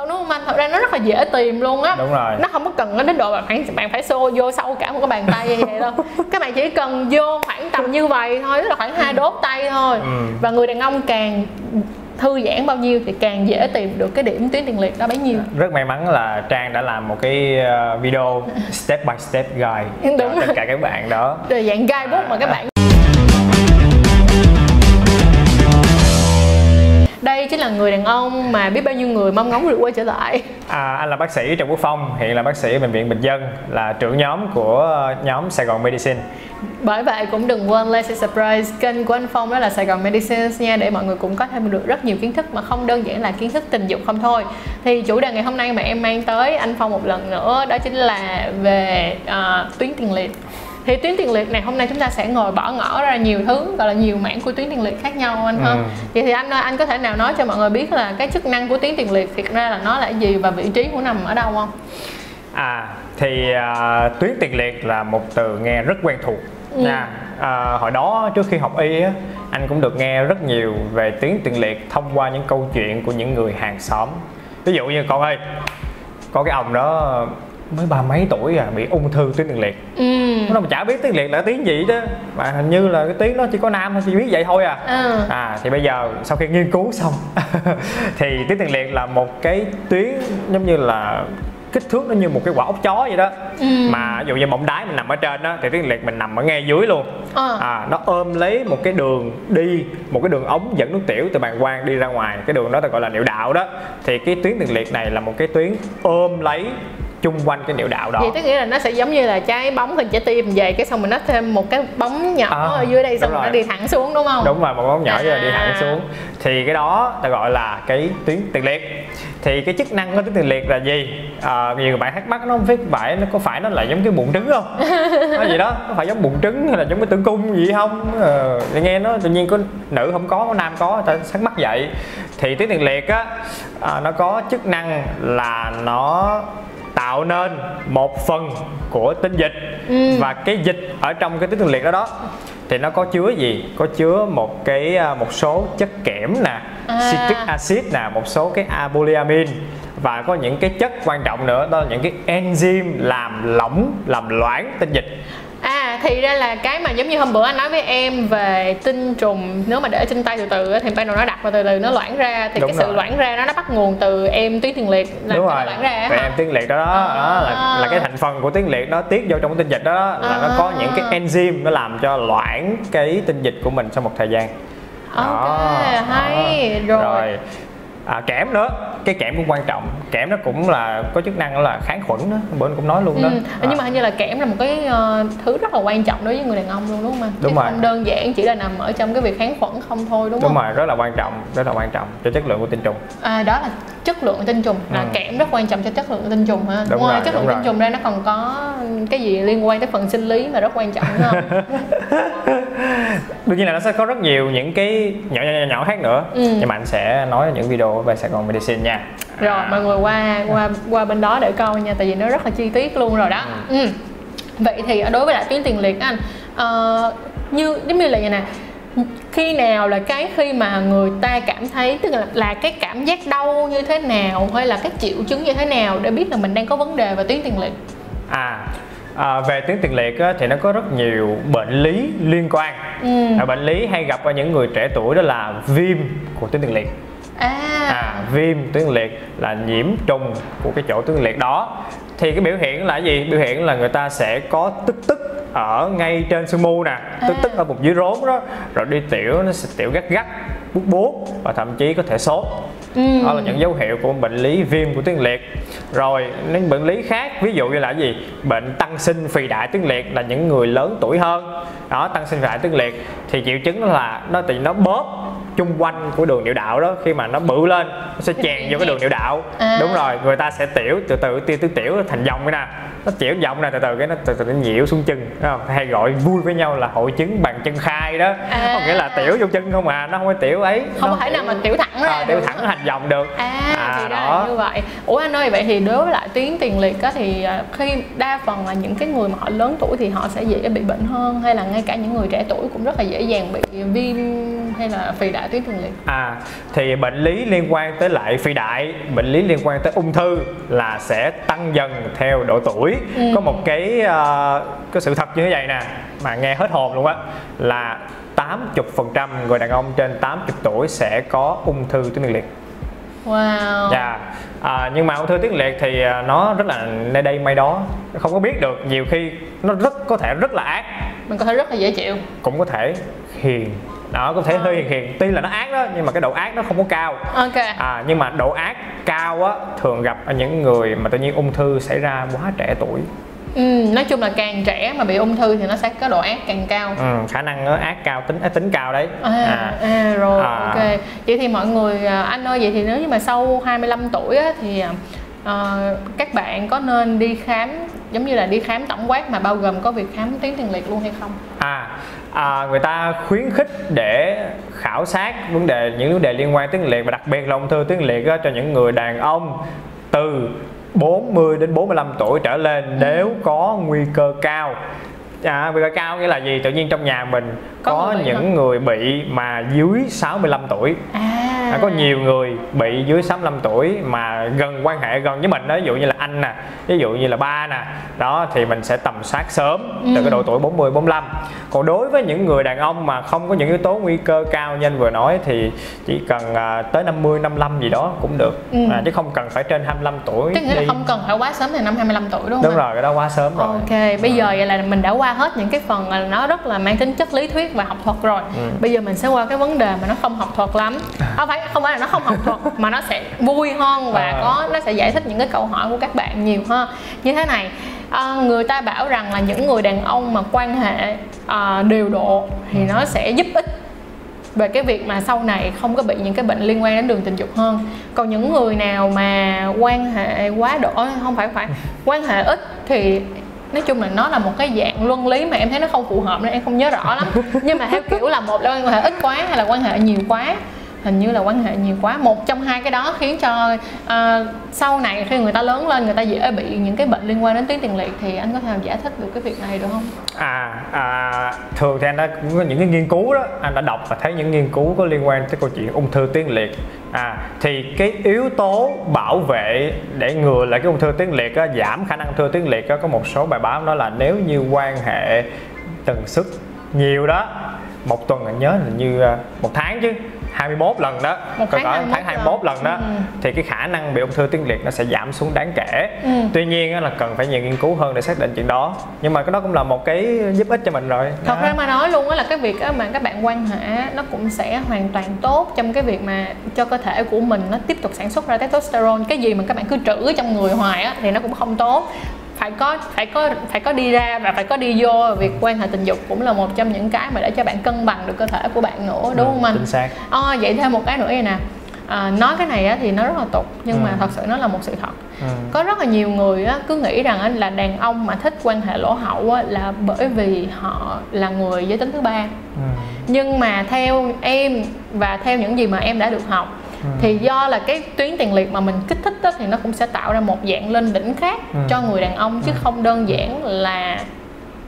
Còn đúng không anh thật ra nó rất là dễ tìm luôn á. Đúng rồi. Nó không có cần đến độ bạn phải bạn phải xô vô sâu cả một cái bàn tay như vậy đâu. Các bạn chỉ cần vô khoảng tầm như vậy thôi tức là khoảng hai đốt tay thôi. Ừ. và người đàn ông càng thư giãn bao nhiêu thì càng dễ tìm được cái điểm tuyến tiền liệt đó bấy nhiêu. Rất may mắn là trang đã làm một cái ờ, video step by step guide Đúng cho rồi. tất cả các bạn đó. Rồi dạng guidebook mà các bạn là người đàn ông mà biết bao nhiêu người mong ngóng được quay trở lại. À, anh là bác sĩ Trần Quốc Phong, hiện là bác sĩ bệnh viện Bình Dân, là trưởng nhóm của nhóm Sài Gòn Medicine. bởi vậy cũng đừng quên like, subscribe. Kênh của anh Phong đó là Sài Gòn Medicines nha để mọi người cũng có thêm được rất nhiều kiến thức mà không đơn giản là kiến thức tình dục không thôi. Thì chủ đề ngày hôm nay mà em mang tới anh Phong một lần nữa đó chính là về à, tuyến tiền liệt thì tuyến tiền liệt này hôm nay chúng ta sẽ ngồi bỏ ngỏ ra nhiều thứ gọi là nhiều mảng của tuyến tiền liệt khác nhau anh ha Ừ. vậy thì anh anh có thể nào nói cho mọi người biết là cái chức năng của tuyến tiền liệt thiệt ra là nó là gì và vị trí của nằm ở đâu không À, thì à, tuyến tiền liệt là một từ nghe rất quen thuộc Ừ. nha. À, hồi đó trước khi học y á, anh cũng được nghe rất nhiều về tuyến tiền liệt thông qua những câu chuyện của những người hàng xóm. Ví dụ như con ơi, có cái ông đó mới ba mấy tuổi à bị ung thư tuyến tiền liệt ừ nó mà chả biết tiếng liệt là tiếng gì chứ mà hình như là cái tiếng đó chỉ có nam thôi chỉ biết vậy thôi à Ừ. à thì bây giờ sau khi nghiên cứu xong thì tiếng tiền liệt là một cái tuyến giống như là kích thước nó như một cái quả ốc chó vậy đó Ừ. mà ví dụ như mỏng đáy mình nằm ở trên đó thì tiếng liệt mình nằm ở ngay dưới luôn Ờ. à, nó ôm lấy một cái đường đi một cái đường ống dẫn nước tiểu từ bàng quang đi ra ngoài cái đường đó ta gọi là niệu đạo đó thì cái tuyến tiền liệt này là một cái tuyến ôm lấy chung quanh cái niệu đạo đó. Vậy tức nghĩa là nó sẽ giống như là trái bóng hình trái tim về cái xong mình nó thêm một cái bóng nhỏ À, ở dưới đây xong rồi nó đi thẳng xuống đúng không? Đúng rồi một bóng nhỏ rồi đi À. thẳng xuống. Thì cái đó ta gọi là cái tuyến tiền liệt. Thì cái chức năng của tuyến tiền liệt là gì? À, nhiều bạn thắc mắc nó không biết phải nó có phải nó là giống cái bụng trứng không? Nó gì đó nó phải giống bụng trứng hay là giống cái tử cung gì không? Thì nghe nó tự nhiên có nữ không có có nam có ta thắc mắc vậy. Thì tuyến tiền liệt á à, nó có chức năng là nó tạo nên một phần của tinh dịch Ừ. và cái dịch ở trong cái tuyến tiền liệt đó đó thì nó có chứa gì có chứa một cái à, một số chất kẽm nè À. citric acid nè một số cái apolyamine và có những cái chất quan trọng nữa đó là những cái enzyme làm lỏng làm loãng tinh dịch thì ra là cái mà giống như hôm bữa anh nói với em về tinh trùng nếu mà để trên tay từ từ thì ban đầu nó đặt và từ từ nó loãng ra thì Đúng cái sự rồi. loãng ra nó nó bắt nguồn từ em tuyến tiền liệt làm đúng rồi nó loãng ra em tiếng liệt đó, đó, đó là, là cái thành phần của tiếng liệt đó tiết vô trong cái tinh dịch đó, đó là nó có những cái enzyme nó làm cho loãng cái tinh dịch của mình sau một thời gian. Ok Đó, hay. Đó. rồi, À, kẽm nữa cái kẽm cũng quan trọng kẽm nó cũng là có chức năng là kháng khuẩn đó bữa anh cũng nói luôn đó Ừ. nhưng mà À, hình như là kẽm là một cái ờ, thứ rất là quan trọng đối với người đàn ông luôn đúng không anh? Đúng Chứ rồi. không đơn giản chỉ là nằm ở trong cái việc kháng khuẩn không thôi đúng, đúng không? rồi rất là quan trọng rất là quan trọng cho chất lượng của tinh trùng À, đó là chất lượng tinh trùng là Ừ. kẽm rất quan trọng cho chất lượng tinh trùng ha. Đúng Ngoài rồi, chất lượng tinh rồi. trùng ra nó còn có cái gì liên quan tới phần sinh lý mà rất quan trọng đúng không? đương nhiên là nó sẽ có rất nhiều những cái nhỏ nhỏ nhỏ, nhỏ khác nữa Ừ. nhưng mà anh sẽ nói những video về Sài Gòn Medicine nha rồi À, mọi người qua qua qua bên đó để coi nha tại vì nó rất là chi tiết luôn rồi đó. Ừ. Vậy thì đối với lại tuyến tiền liệt anh ờ, như giống như là vậy nè khi nào là cái khi mà người ta cảm thấy tức là là cái cảm giác đau như thế nào hay là cái triệu chứng như thế nào để biết là mình đang có vấn đề về tuyến tiền liệt? À, à về tuyến tiền liệt á, thì nó có rất nhiều bệnh lý liên quan. Ừ. à, bệnh lý hay gặp ở những người trẻ tuổi đó là viêm của tuyến tiền liệt. À, à, viêm tuyến liệt là nhiễm trùng của cái chỗ tuyến liệt đó. Thì cái biểu hiện là gì? Biểu hiện là người ta sẽ có tức tức ở ngay trên mu nè. Tức tức ở vùng dưới rốn đó. Rồi đi tiểu nó sẽ tiểu gắt gắt buốt buốt và thậm chí có thể sốt. Ừ. đó là những dấu hiệu của bệnh lý viêm của tuyến liệt rồi những bệnh lý khác ví dụ như là gì? Bệnh tăng sinh phì đại tuyến liệt là những người lớn tuổi hơn. Đó tăng sinh phì đại tuyến liệt thì triệu chứng là nó thì nó bóp chung quanh của đường niệu đạo đó. Khi mà nó bự lên nó sẽ chèn vô cái đường niệu đạo. À. đúng rồi người ta sẽ tiểu từ từ tiêu tiêu tiểu thành dòng cái nè nó tiểu dòng nè từ từ cái nó từ từ nó nhiễu xuống chân đúng không? hay gọi vui với nhau là hội chứng bàn chân khai đó. À. có nghĩa là tiểu vô chân không à nó không có tiểu ấy. Không có thể nào mà tiểu thẳng ra à, tiểu thẳng thành dòng được. À, thì ra đó. là như vậy. Ủa anh ơi vậy vậy thì đối với lại tuyến tiền liệt á, thì à, khi đa phần là những cái người mà họ lớn tuổi thì họ sẽ dễ bị bệnh hơn hay là ngay cả những người trẻ tuổi cũng rất là dễ dàng bị viêm hay là phì đại tuyến tiền liệt à thì bệnh lý liên quan tới lại phi đại bệnh lý liên quan tới ung thư là sẽ tăng dần theo độ tuổi ừ. có một cái uh, cái sự thật như thế này nè mà nghe hết hồn luôn á là 80% người đàn ông trên 80 tuổi sẽ có ung thư tuyến tiền liệt Wow. Dạ. Yeah. À, nhưng mà ung thư tuyến liệt thì à, nó rất là nơi đây may đó, không có biết được. Nhiều khi nó rất có thể rất là ác. Mình có thể rất là dễ chịu. Cũng có thể hiền đó có thể hơi hiền hiền tuy là nó ác đó nhưng mà cái độ ác nó không có cao ok à nhưng mà độ ác cao á thường gặp ở những người mà tự nhiên ung thư xảy ra quá trẻ tuổi Ừ, nói chung là càng trẻ mà bị ung thư thì nó sẽ có độ ác càng cao ừ, khả năng nó ác cao tính tính cao đấy à, à. à rồi à. ok vậy thì mọi người à, anh ơi vậy thì nếu như mà sau 25 tuổi á, thì uh, các bạn có nên đi khám giống như là đi khám tổng quát mà bao gồm có việc khám tuyến tiền liệt luôn hay không à à, người ta khuyến khích để khảo sát vấn đề những vấn đề liên quan tuyến liệt và đặc biệt là ung thư tuyến liệt đó, cho những người đàn ông từ 40 đến 45 tuổi trở lên nếu có nguy cơ cao. À, nguy cơ cao nghĩa là gì? Tự nhiên trong nhà mình có, có người những người bị mà dưới 65 tuổi. À à, có nhiều người bị dưới 65 tuổi mà gần quan hệ gần với mình đó ví dụ như là anh nè ví dụ như là ba nè đó thì mình sẽ tầm soát sớm từ ừ. cái độ tuổi 40 45 còn đối với những người đàn ông mà không có những yếu tố nguy cơ cao như anh vừa nói thì chỉ cần à, tới 50 55 gì đó cũng được. Ừ. à, chứ không cần phải trên 25 tuổi tức nghĩa là không cần phải quá sớm thì năm 25 tuổi đúng không đúng rồi cái đó quá sớm rồi. Ok bây giờ vậy là mình đã qua hết những cái phần là nó rất là mang tính chất lý thuyết và học thuật rồi. Ừ. bây giờ mình sẽ qua cái vấn đề mà nó không học thuật lắm. Không phải không phải là nó không học thuật mà nó sẽ vui hơn và à. có nó sẽ giải thích những cái câu hỏi của các bạn nhiều hơn. Như thế này à, người ta bảo rằng là những người đàn ông mà quan hệ à, điều độ thì nó sẽ giúp ích về cái việc mà sau này không có bị những cái bệnh liên quan đến đường tình dục hơn. Còn những người nào mà quan hệ quá độ không phải phải quan hệ ít thì nói chung là nó là một cái dạng luân lý mà em thấy nó không phù hợp nên em không nhớ rõ lắm. Nhưng mà theo kiểu là một là quan hệ ít quá hay là quan hệ nhiều quá hình như là quan hệ nhiều quá. Một trong hai cái đó khiến cho uh, sau này khi người ta lớn lên người ta dễ bị những cái bệnh liên quan đến tuyến tiền liệt thì anh có thể giải thích được cái việc này được không? À, à thường thì anh đã cũng có những cái nghiên cứu đó. Anh đã đọc và thấy những nghiên cứu có liên quan tới câu chuyện ung thư tuyến liệt. À thì cái yếu tố bảo vệ để ngừa lại cái ung thư tuyến liệt á, giảm khả năng ung thư tuyến liệt á, có một số bài báo đó là nếu như quan hệ tần suất nhiều đó một tuần anh nhớ là như à, một tháng chứ 21 lần đó. Một tháng, có 21 tháng 21 lần, lần đó ừ. thì cái khả năng bị ung thư tuyến liệt nó sẽ giảm xuống đáng kể. Ừ. tuy nhiên là cần phải nhiều nghiên cứu hơn để xác định chuyện đó. Nhưng mà cái đó cũng là một cái giúp ích cho mình rồi. Thật đó. ra mà nói luôn á là cái việc mà các bạn quan hệ nó cũng sẽ hoàn toàn tốt trong cái việc mà cho cơ thể của mình nó tiếp tục sản xuất ra testosterone. Cái gì mà các bạn cứ trữ trong người hoài á thì nó cũng không tốt phải có phải có phải có đi ra và phải có đi vô việc quan hệ tình dục cũng là một trong những cái mà để cho bạn cân bằng được cơ thể của bạn nữa đúng ừ, không anh? Chính xác. À, vậy thêm một cái nữa vậy nè. À, nói cái này á, thì nó rất là tục nhưng ừ. mà thật sự nó là một sự thật ừ. có rất là nhiều người á, cứ nghĩ rằng á, là đàn ông mà thích quan hệ lỗ hậu á, là bởi vì họ là người giới tính thứ ba ừ. nhưng mà theo em và theo những gì mà em đã được học Ừ. thì do là cái tuyến tiền liệt mà mình kích thích đó, thì nó cũng sẽ tạo ra một dạng lên đỉnh khác ừ. cho người đàn ông chứ ừ. không đơn giản là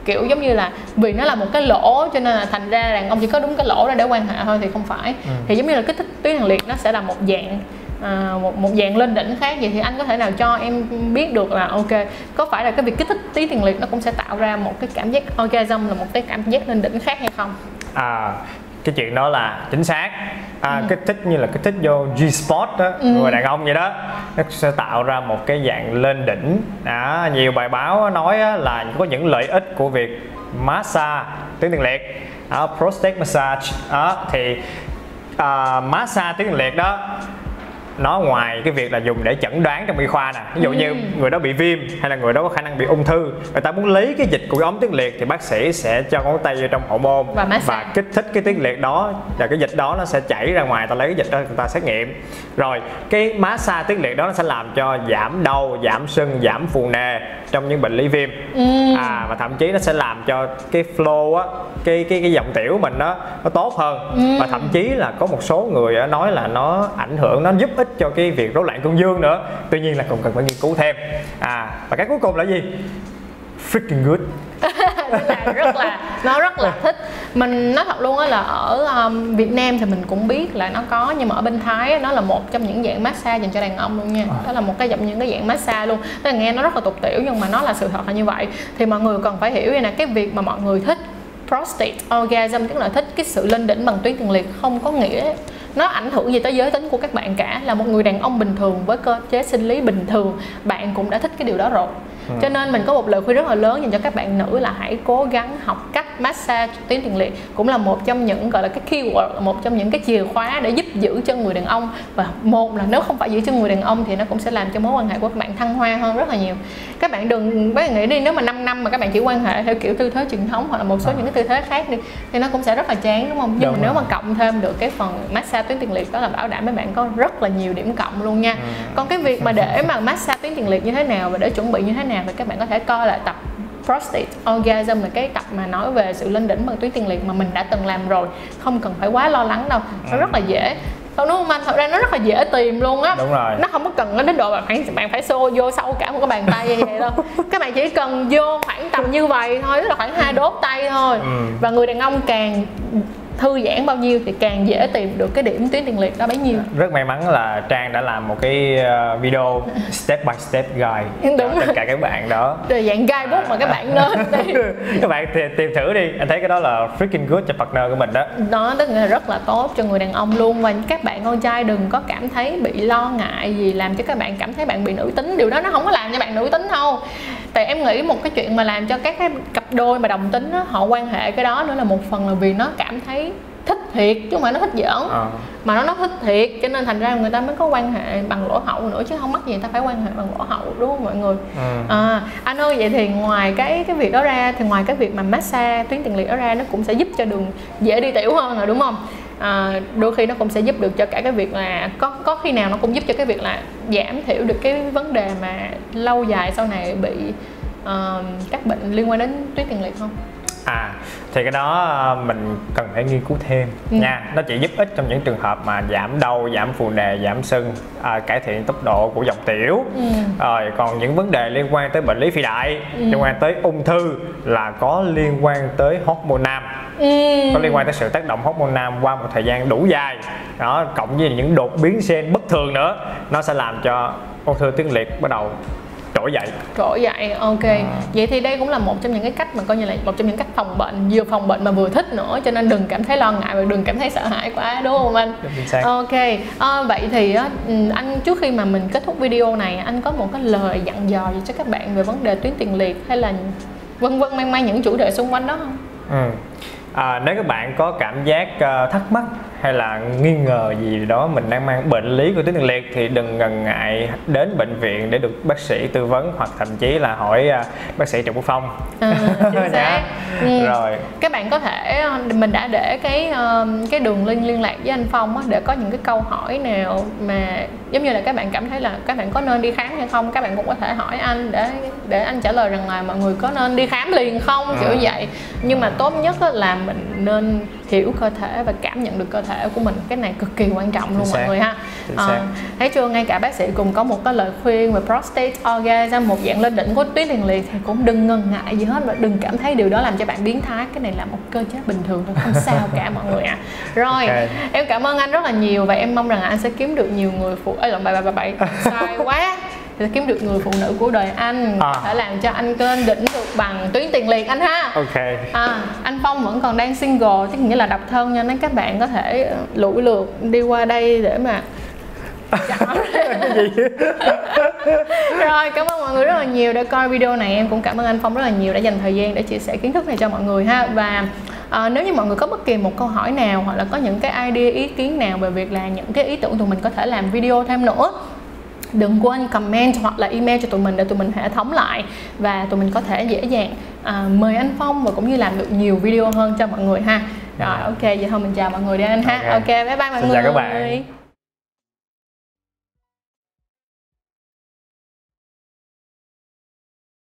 kiểu giống như là vì nó là một cái lỗ cho nên là thành ra đàn ông chỉ có đúng cái lỗ đó để quan hệ thôi thì không phải ừ. thì giống như là kích thích tuyến tiền liệt nó sẽ là một dạng à, một một dạng lên đỉnh khác vậy thì anh có thể nào cho em biết được là ok có phải là cái việc kích thích tuyến tiền liệt nó cũng sẽ tạo ra một cái cảm giác orgasm là một cái cảm giác lên đỉnh khác hay không à cái chuyện đó là chính xác à, ừ. kích thích như là kích thích vô G spot đó ừ. người đàn ông vậy đó nó sẽ tạo ra một cái dạng lên đỉnh à, nhiều bài báo nói là có những lợi ích của việc massage tuyến tiền liệt đó, prostate massage đó, thì uh, massage tuyến tiền liệt đó nó ngoài cái việc là dùng để chẩn đoán trong y khoa nè ví dụ ừ. như người đó bị viêm hay là người đó có khả năng bị ung thư người ta muốn lấy cái dịch của cái ống tuyến liệt thì bác sĩ sẽ cho ngón tay vô trong hậu môn và, và kích thích cái tuyến liệt đó và cái dịch đó nó sẽ chảy ra ngoài ta lấy cái dịch đó người ta xét nghiệm rồi cái massage tuyến liệt đó nó sẽ làm cho giảm đau giảm sưng giảm phù nề trong những bệnh lý viêm ừ. à và thậm chí nó sẽ làm cho cái flow á cái cái cái dòng tiểu mình nó nó tốt hơn ừ. và thậm chí là có một số người nói là nó ảnh hưởng nó giúp ích cho cái việc rối loạn cương dương nữa. Tuy nhiên là còn cần phải nghiên cứu thêm. À và cái cuối cùng là gì? Freaking good. Là rất là nó rất là thích. Mình nói thật luôn á là ở um, Việt Nam thì mình cũng biết là nó có nhưng mà ở bên Thái nó là một trong những dạng massage dành cho đàn ông luôn nha. Đó là một cái trong những cái dạng massage luôn. Tức là nghe nó rất là tục tiểu nhưng mà nó là sự thật là như vậy. Thì mọi người cần phải hiểu là cái việc mà mọi người thích prostate orgasm tức là thích cái sự lên đỉnh bằng tuyến tiền liệt không có nghĩa nó ảnh hưởng gì tới giới tính của các bạn cả là một người đàn ông bình thường với cơ chế sinh lý bình thường. Bạn cũng đã thích cái điều đó rồi. Ừ. cho nên mình có một lời khuyên rất là lớn dành cho các bạn nữ là hãy cố gắng học cách massage tuyến tiền liệt cũng là một trong những gọi là cái keyword một trong những cái chìa khóa để giúp giữ cho người đàn ông và một là nếu không phải giữ cho người đàn ông thì nó cũng sẽ làm cho mối quan hệ của các bạn thăng hoa hơn rất là nhiều các bạn đừng bác nghĩ đi nếu mà 5 năm mà các bạn chỉ quan hệ theo kiểu tư thế truyền thống hoặc là một số à. những cái tư thế khác đi thì nó cũng sẽ rất là chán đúng không nhưng đúng mà nếu mà cộng thêm được cái phần massage tuyến tiền liệt đó là bảo đảm mấy bạn có rất là nhiều điểm cộng luôn nha ừ. còn cái việc mà để mà massage tuyến tiền liệt như thế nào và để chuẩn bị như thế nào nào thì các bạn có thể coi lại tập prostate orgasm là cái tập mà nói về sự lên đỉnh bằng tuyến tiền liệt mà mình đã từng làm rồi. Không cần phải quá lo lắng đâu nó rất là dễ. Không đúng không anh? Thật ra nó rất là dễ tìm luôn á. Đúng rồi. Nó không có cần đến độ bạn phải bạn phải xô vô sâu cả một cái bàn tay như vậy đâu. Các bạn chỉ cần vô khoảng tầm như vậy thôi tức là khoảng hai đốt tay thôi. Ừ. và người đàn ông càng thư giãn bao nhiêu thì càng dễ tìm được cái điểm tuyến tiền liệt đó bấy nhiêu. Rất may mắn là trang đã làm một cái ờ, video step by step guide đúng tất cả các bạn đó. Rồi dạng guidebook mà các bạn nên các bạn tìm, thử đi. Anh thấy cái đó là freaking good cho partner của mình đó. Đó tức là rất là tốt cho người đàn ông luôn. Và các bạn con trai đừng có cảm thấy bị lo ngại gì làm cho các bạn cảm thấy bạn bị nữ tính. Điều đó nó không có làm cho bạn nữ tính đâu tại em nghĩ một cái chuyện mà làm cho các cái cặp đôi mà đồng tính đó, họ quan hệ cái đó nữa là một phần là vì nó cảm thấy thích thiệt chứ không phải nó thích giỡn à. mà nó nó thích thiệt cho nên thành ra người ta mới có quan hệ bằng lỗ hậu nữa chứ không mắc gì người ta phải quan hệ bằng lỗ hậu đúng không mọi người ừ. à, anh ơi vậy thì ngoài cái cái việc đó ra thì ngoài cái việc mà massage tuyến tiền liệt đó ra nó cũng sẽ giúp cho đường dễ đi tiểu hơn rồi đúng không à, đôi khi nó cũng sẽ giúp được cho cả cái việc là có có khi nào nó cũng giúp cho cái việc là giảm thiểu được cái vấn đề mà lâu dài sau này bị uh, các bệnh liên quan đến tuyến tiền liệt không? À thì cái đó ờ, mình cần phải nghiên cứu thêm ừ. nha nó chỉ giúp ích trong những trường hợp mà giảm đau giảm phù nề giảm sưng à, cải thiện tốc độ của dòng tiểu ừ. rồi còn những vấn đề liên quan tới bệnh lý phi đại ừ. liên quan tới ung thư là có liên quan tới hormone nam ừ. có liên quan tới sự tác động hormone nam qua một thời gian đủ dài đó cộng với những đột biến gen bất thường nữa nó sẽ làm cho ung thư tuyến liệt bắt đầu trỗi dậy. Trỗi dậy ok. À. vậy thì đây cũng là một trong những cái cách mà coi như là một trong những cách phòng bệnh vừa phòng bệnh mà vừa thích nữa cho nên đừng cảm thấy lo ngại và đừng cảm thấy sợ hãi quá đúng không anh? Ok à, vậy thì ừ, anh trước khi mà mình kết thúc video này anh có một cái lời dặn dò gì cho các bạn về vấn đề tuyến tiền liệt hay là vân vân mang mang những chủ đề xung quanh đó không? Ừ. à, nếu các bạn có cảm giác uh, thắc mắc hay là nghi ngờ gì đó mình đang mang bệnh lý của tuyến tiền liệt thì đừng ngần ngại đến bệnh viện để được bác sĩ tư vấn hoặc thậm chí là hỏi uh, bác sĩ Trần Quốc Phong. À, dạ. ừ. Rồi. Các bạn có thể mình đã để cái cái đường link liên lạc với anh Phong á, để có những cái câu hỏi nào mà giống như là các bạn cảm thấy là các bạn có nên đi khám hay không các bạn cũng có thể hỏi anh để để anh trả lời rằng là mọi người có nên đi khám liền không kiểu à. vậy nhưng mà tốt nhất là mình nên hiểu cơ thể và cảm nhận được cơ thể của mình. Cái này cực kỳ quan trọng luôn mọi người ha. À, thấy chưa? Ngay cả bác sĩ cùng có một cái lời khuyên về prostate orgasm một dạng lên đỉnh của tuyến tiền liệt thì cũng đừng ngần ngại gì hết và đừng cảm thấy điều đó làm cho bạn biến thái. Cái này là một cơ chế bình thường thôi không sao cả mọi người ạ. À. rồi okay. em cảm ơn anh rất là nhiều và em mong rằng anh sẽ kiếm được nhiều người phụ ấy lộn bậy bậy bậy sai quá. Thì kiếm được người phụ nữ của đời anh à. có thể làm cho anh lên đỉnh bằng tuyến tiền liệt anh ha. Ok. À, anh phong vẫn còn đang single tức nghĩa là độc thân nha nên các bạn có thể lũ lượt đi qua đây để mà rồi cảm ơn mọi người rất là nhiều đã coi video này. Em cũng cảm ơn anh phong rất là nhiều đã dành thời gian để chia sẻ kiến thức này cho mọi người ha. Và à, nếu như mọi người có bất kỳ một câu hỏi nào hoặc là có những cái idea ý kiến nào về việc là những cái ý tưởng tụi mình có thể làm video thêm nữa đừng quên comment hoặc là email cho tụi mình để tụi mình hệ thống lại và tụi mình có thể dễ dàng à, mời anh Phong và cũng như làm được nhiều video hơn cho mọi người ha. Rồi ok vậy thôi mình chào mọi người đi anh ha. Ok, okay bye bye mọi Xin người chào các bạn